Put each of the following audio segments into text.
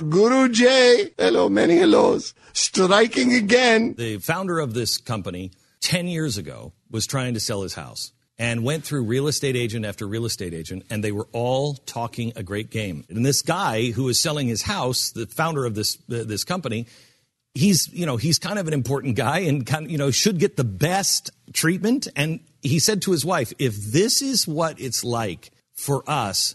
Guru Jay. Hello, many hellos. Striking again. The founder of this company 10 years ago was trying to sell his house and went through real estate agent after real estate agent, and they were all talking a great game. And this guy who is selling his house, the founder of this uh, this company, he's you know he's kind of an important guy and kind of you know should get the best treatment. And he said to his wife, "If this is what it's like for us."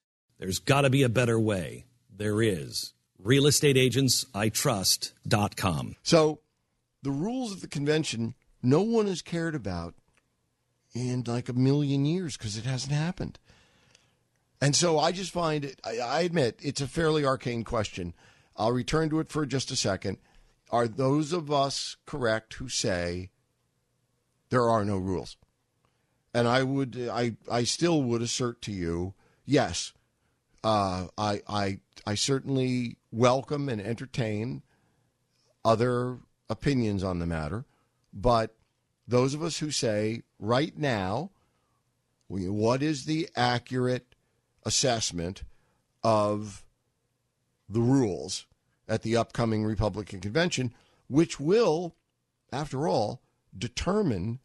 There's got to be a better way. There is. RealestateAgentsITrust.com. So the rules of the convention, no one has cared about in like a million years because it hasn't happened. And so I just find it, I, I admit, it's a fairly arcane question. I'll return to it for just a second. Are those of us correct who say there are no rules? And I would, I, I still would assert to you, yes, uh, I, I, I certainly welcome and entertain other opinions on the matter, but those of us who say right now, what is the accurate assessment of the rules at the upcoming Republican convention, which will, after all, determine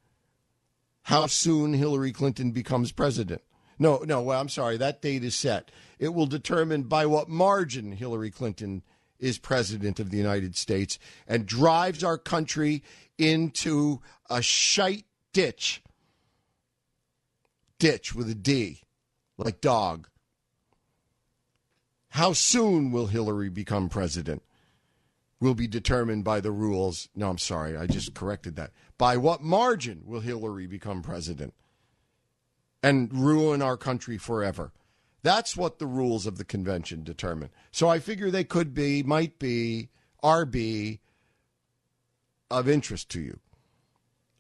how soon Hillary Clinton becomes president. No, no, well, I'm sorry, that date is set. It will determine by what margin Hillary Clinton is president of the United States and drives our country into a shite ditch. Ditch with a D, like dog. How soon will Hillary become president? Will be determined by the rules. No, I'm sorry, I just corrected that. By what margin will Hillary become president and ruin our country forever? That's what the rules of the convention determine. So I figure they could be, might be, are be of interest to you.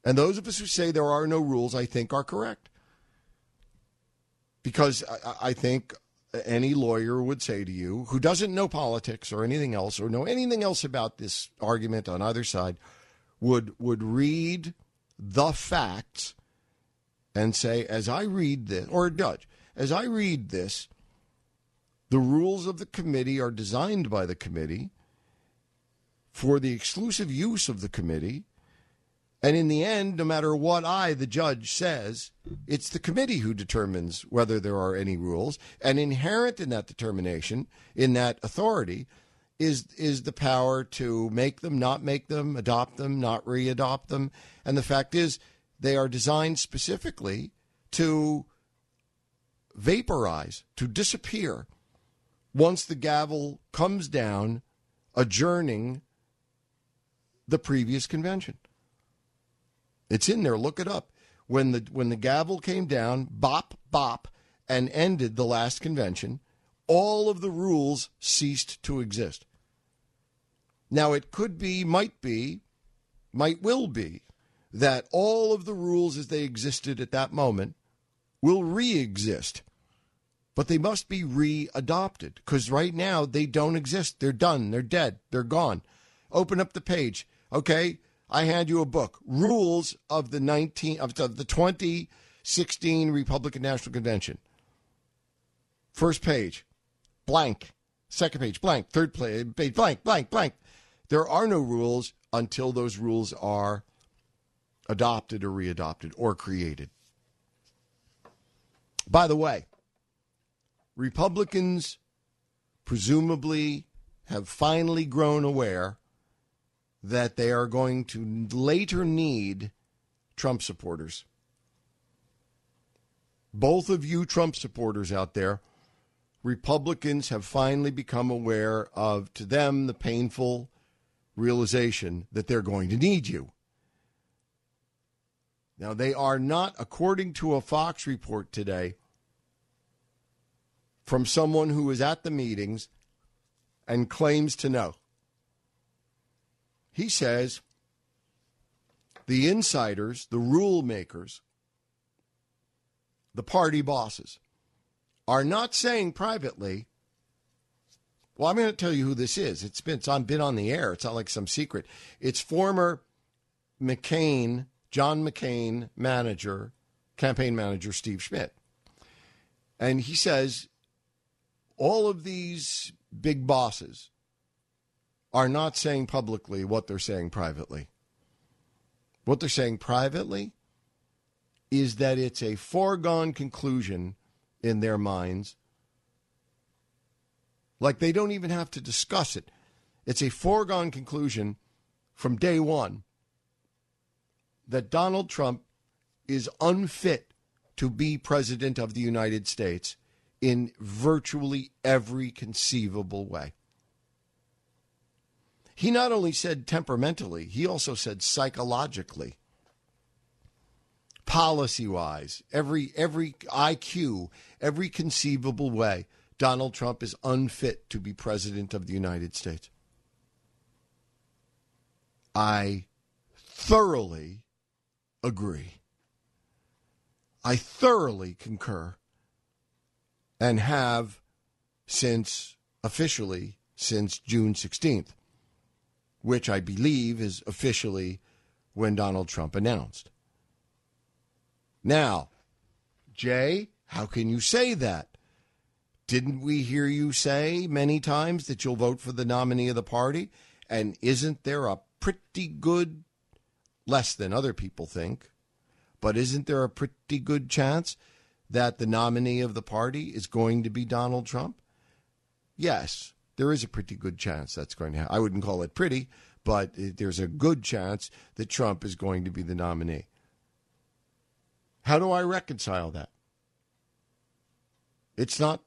And those of us who say there are no rules, I think, are correct. Because I, I think any lawyer would say to you who doesn't know politics or anything else or know anything else about this argument on either side would would read the facts and say as I read this or a judge as I read this the rules of the committee are designed by the committee for the exclusive use of the committee. And in the end, no matter what I, the judge, says, it's the committee who determines whether there are any rules. And inherent in that determination, in that authority, is is the power to make them, not make them, adopt them, not readopt them. And the fact is, they are designed specifically to vaporize, to disappear once the gavel comes down, adjourning the previous convention. It's in there. Look it up. When the when the gavel came down, bop bop, and ended the last convention, all of the rules ceased to exist. Now it could be, might be, might will be that all of the rules as they existed at that moment will re-exist. But they must be re-adopted because right now they don't exist. They're done. They're dead. They're gone. Open up the page Okay, I hand you a book, Rules of the 19 of the 2016 Republican National Convention. First page, blank. Second page, blank. Third page, blank, blank, blank. There are no rules until those rules are adopted or readopted or created. By the way, Republicans presumably have finally grown aware that they are going to later need Trump supporters. Both of you Trump supporters out there, Republicans have finally become aware of, to them, the painful realization that they're going to need you. Now, they are not, according to a Fox report today from someone who was at the meetings, and claims to know. He says the insiders, the rule makers, the party bosses, are not saying privately, well, I'm going to tell you who this is. It's been it's on, been on the air. It's not like some secret. It's former McCain, John McCain manager, campaign manager Steve Schmidt. And he says all of these big bosses are not saying publicly what they're saying privately. What they're saying privately is that it's a foregone conclusion in their minds. Like they don't even have to discuss it. It's a foregone conclusion from day one that Donald Trump is unfit to be president of the United States in virtually every conceivable way. He not only said temperamentally, he also said psychologically, policy wise, every every IQ, every conceivable way, Donald Trump is unfit to be president of the United States. I thoroughly agree. I thoroughly concur and have since officially since June 16th, which I believe is officially when Donald Trump announced. Now, Jay, how can you say that? Didn't we hear you say many times that you'll vote for the nominee of the party? And isn't there a pretty good, less than other people think, but isn't there a pretty good chance that the nominee of the party is going to be Donald Trump? Yes, there is a pretty good chance that's going to happen. I wouldn't call it pretty, but there's a good chance that Trump is going to be the nominee. How do I reconcile that? It's not,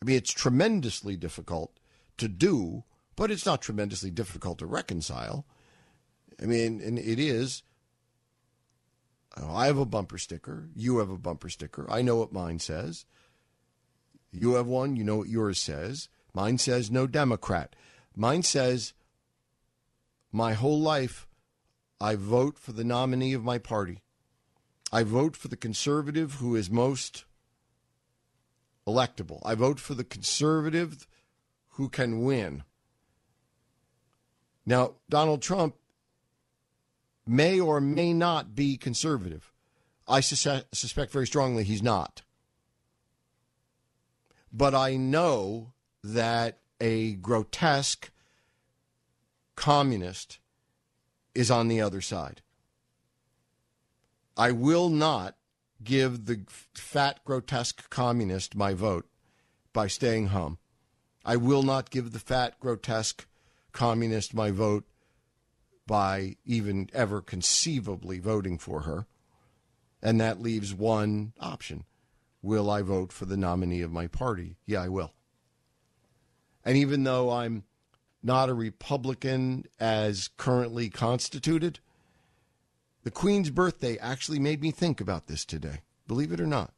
I mean, it's tremendously difficult to do, but it's not tremendously difficult to reconcile. I mean, and it is oh, I have a bumper sticker. You have a bumper sticker. I know what mine says. You have one. You know what yours says. Mine says no Democrat. Mine says my whole life I vote for the nominee of my party. I vote for the conservative who is most electable. I vote for the conservative who can win. Now, Donald Trump may or may not be conservative. I sus- suspect very strongly he's not. But I know that a grotesque communist is on the other side. I will not give the fat, grotesque communist my vote by staying home. I will not give the fat, grotesque communist my vote by even ever conceivably voting for her. And that leaves one option. Will I vote for the nominee of my party? Yeah, I will. And even though I'm not a Republican as currently constituted, the Queen's birthday actually made me think about this today, believe it or not.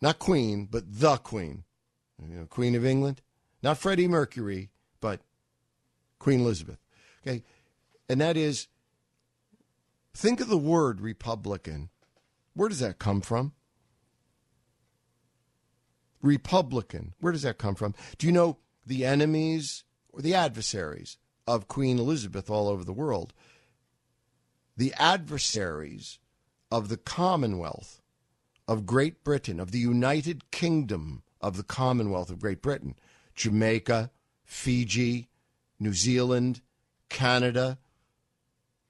Not Queen, but the Queen. You know, Queen of England. Not Freddie Mercury, but Queen Elizabeth. Okay. And that is think of the word Republican. Where does that come from? Republican. Where does that come from? Do you know the enemies or the adversaries of Queen Elizabeth all over the world? The adversaries of the Commonwealth of Great Britain, of the United Kingdom of the Commonwealth of Great Britain, Jamaica, Fiji, New Zealand, Canada.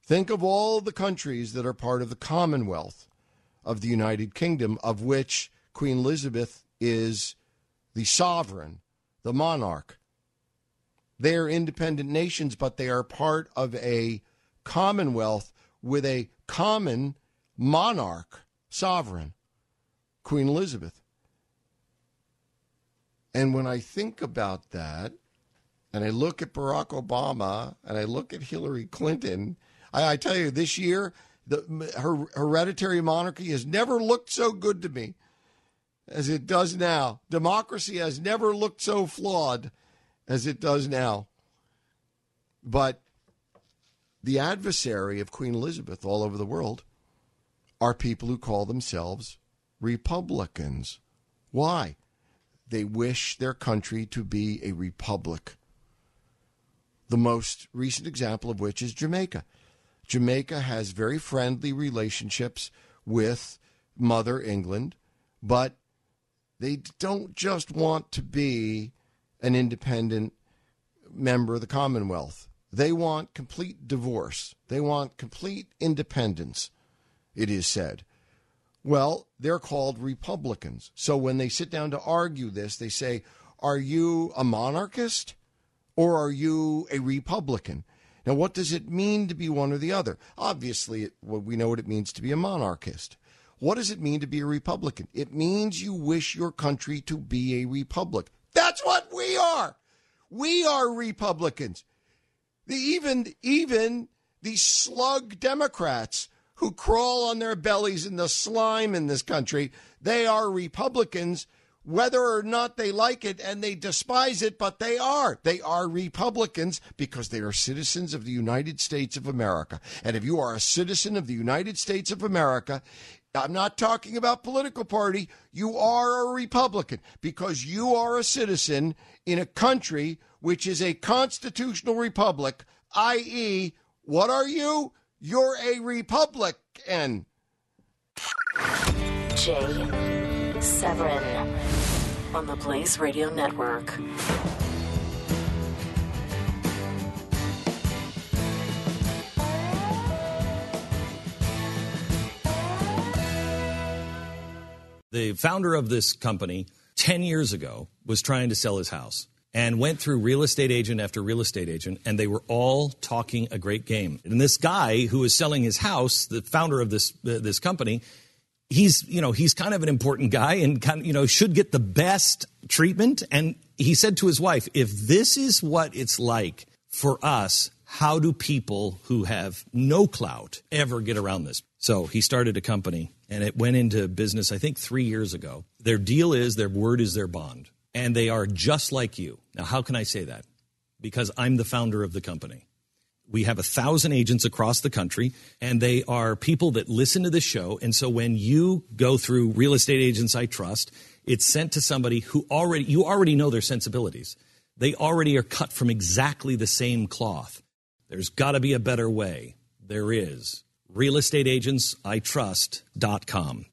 Think of all the countries that are part of the Commonwealth of the United Kingdom, of which Queen Elizabeth is the sovereign, the monarch. They are independent nations, but they are part of a commonwealth with a common monarch, sovereign, Queen Elizabeth. And when I think about that, and I look at Barack Obama and I look at Hillary Clinton, I, I tell you, this year, the, her hereditary monarchy has never looked so good to me as it does now. Democracy has never looked so flawed as it does now. But the adversary of Queen Elizabeth all over the world are people who call themselves Republicans. Why? They wish their country to be a republic. The most recent example of which is Jamaica. Jamaica has very friendly relationships with Mother England, but they don't just want to be an independent member of the Commonwealth. They want complete divorce. They want complete independence, it is said. Well, they're called Republicans. So when they sit down to argue this, they say, Are you a monarchist or are you a Republican? Now, what does it mean to be one or the other? Obviously, it, well, we know what it means to be a monarchist. What does it mean to be a Republican? It means you wish your country to be a republic. That's what we are. We are Republicans. The, even even the slug Democrats who crawl on their bellies in the slime in this country, they are Republicans, whether or not they like it and they despise it, but they are. They are Republicans because they are citizens of the United States of America. And if you are a citizen of the United States of America, I'm not talking about political party. You are a Republican because you are a citizen in a country which is a constitutional republic, i.e., what are you? You're a Republican. Jay Severin on the Blaze Radio Network. The founder of this company 10 years ago was trying to sell his house and went through real estate agent after real estate agent, and they were all talking a great game. And this guy who was selling his house, the founder of this uh, this company, he's you know he's kind of an important guy and kind of you know should get the best treatment. And he said to his wife, "If this is what it's like for us, how do people who have no clout ever get around this?" So he started a company and it went into business, I think, three years ago. Their deal is their word is their bond, and they are just like you. Now, how can I say that? Because I'm the founder of the company. We have a thousand agents across the country, and they are people that listen to the show. And so when you go through Real Estate Agents I Trust, it's sent to somebody who already, you already know their sensibilities. They already are cut from exactly the same cloth. There's got to be a better way. There is Real Estate Agents I realestateagentsitrust.com.